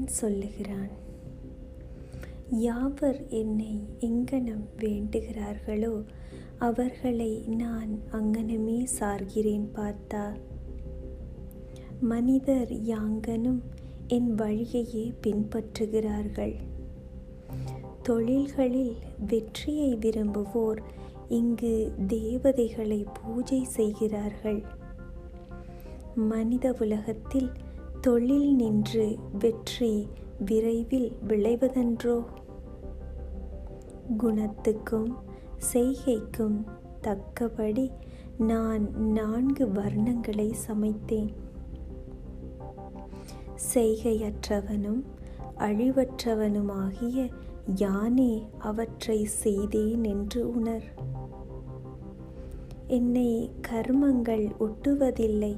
அவன் சொல்லுகிறான். யாவர் என்னை எங்கனம் வேண்டுகிறார்களோ அவர்களை நான் அங்கனமே சார்கிறேன் பார்த்தா. மனிதர் யாங்கனும் என் வழியையே பின்பற்றுகிறார்கள். தொழில்களில் வெற்றியை விரும்புவோர் இங்கு தேவதைகளை பூஜை செய்கிறார்கள். மனித உலகத்தில் தொழில் நின்று வெற்றி விரைவில் விளைவதன்றோ? குணத்துக்கும் செய்கைக்கும் தக்கபடி நான் நான்கு வர்ணங்களை சமைத்தேன். செய்கையற்றவனும் அழிவற்றவனுமாகிய யானே அவற்றை செய்தேன் என்று உணர். என்னை கர்மங்கள் ஒட்டுவதில்லை.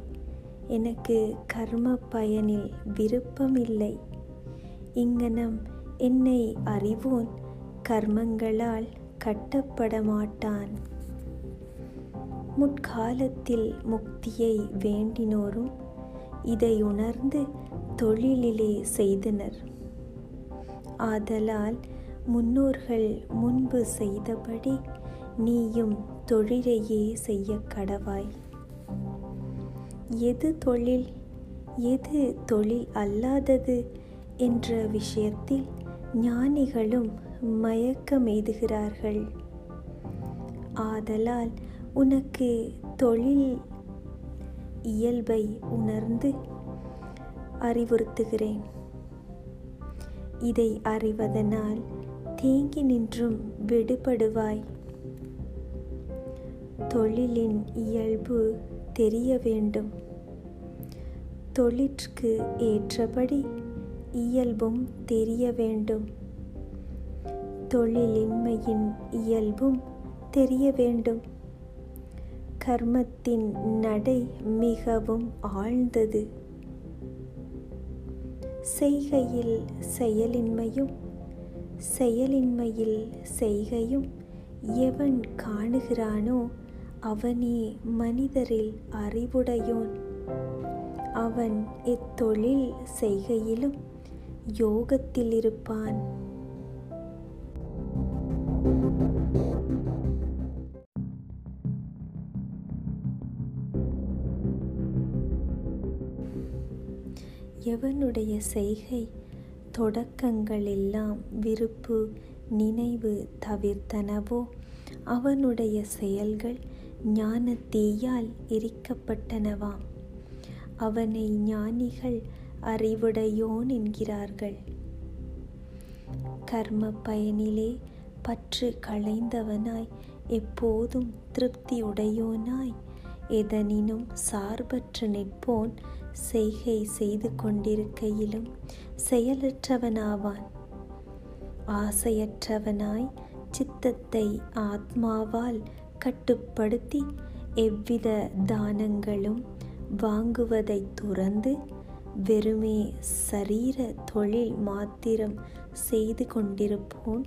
எனக்கு கர்ம பயனில் விருப்பமில்லை. இங்கனம் என்னை அறிவோன் கர்மங்களால் கட்டப்பட மாட்டான் முற்காலத்தில் முக்தியை வேண்டினோரும் இதை உணர்ந்து தொழிலிலே செய்தனர். ஆதலால் முன்னோர்கள் முன்பு செய்தபடி நீயும் தொழிலையே செய்ய கடவாய். எது தொழில் எது தொழில் அல்லாதது என்ற விஷயத்தில் ஞானிகளும் மயக்கமெய்துகிறார்கள் ஆதலால் உனக்கு தொழில் இயல்பை உணர்ந்து அறிவுறுத்துகிறேன். இதை அறிவதனால் தேங்கி நின்றும் விடுபடுவாய். தொழிலின் இயல்பு தெரிய வேண்டும். தொழிற்கு ஏற்றபடி இயல்பும் தெரிய வேண்டும். தொழிலின்மையின் இயல்பும் தெரிய வேண்டும். கர்மத்தின் நடை மிகவும் ஆழ்ந்தது. செய்கையில் செயலின்மையும் செயலின்மையில் செய்கையும் எவன் காணுகிறானோ அவனே மனிதரில் அறிவுடையோன். அவன் இத்தொழில் செய்கையிலும் யோகத்தில் இருப்பான் எவனுடைய செய்கை தொடக்கங்கள் எல்லாம் விருப்பு நினைவு தவிர்த்தனவோ அவனுடைய செயல்கள் ஞான தீயால் எரிக்கப்பட்டனவாம். அவனை ஞானிகள் அறிவுடையோன் என்கிறார்கள் கர்ம பயனிலே பற்று களைந்தவனாய் எப்போதும் திருப்தியுடையோனாய். எதனினும் சார்பற்று நிற்போன் செய்கை செய்து கொண்டிருக்கையிலும் செயலற்றவனாவான். ஆசையற்றவனாய் சித்தத்தை ஆத்மாவால் கட்டுப்படுத்தி எவ்வித தானங்களும் வாங்குவதை துறந்து வெறுமே சரீர தொழில் மாத்திரம் செய்து கொண்டிருப்போன்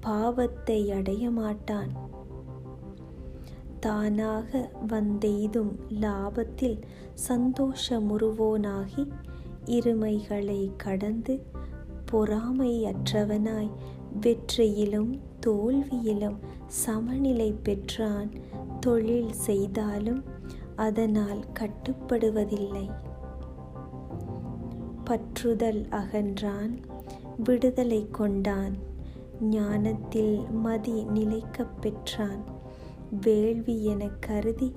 பாவத்தை அடைய மாட்டான். தானாக வந்தெய்தும் லாபத்தில் சந்தோஷமுறுவோனாகி இருமைகளை கடந்து பொறாமையற்றவனாய் வெற்றியிலும் தோல்வியிலும் சமநிலை பெற்றான். தொழில் செய்தாலும் அதனால் கட்டுப்படுவதில்லை. பற்றுதல் அகன்றான் விடுதலை கொண்டான். ஞானத்தில் மதி நிலைக்கப் பெற்றான். வேள்வி என கருதி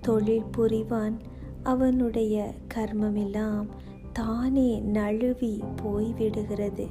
தொழில் புரிவான். அவனுடைய கர்மமெல்லாம் தானே நழுவி போய்விடுகிறது.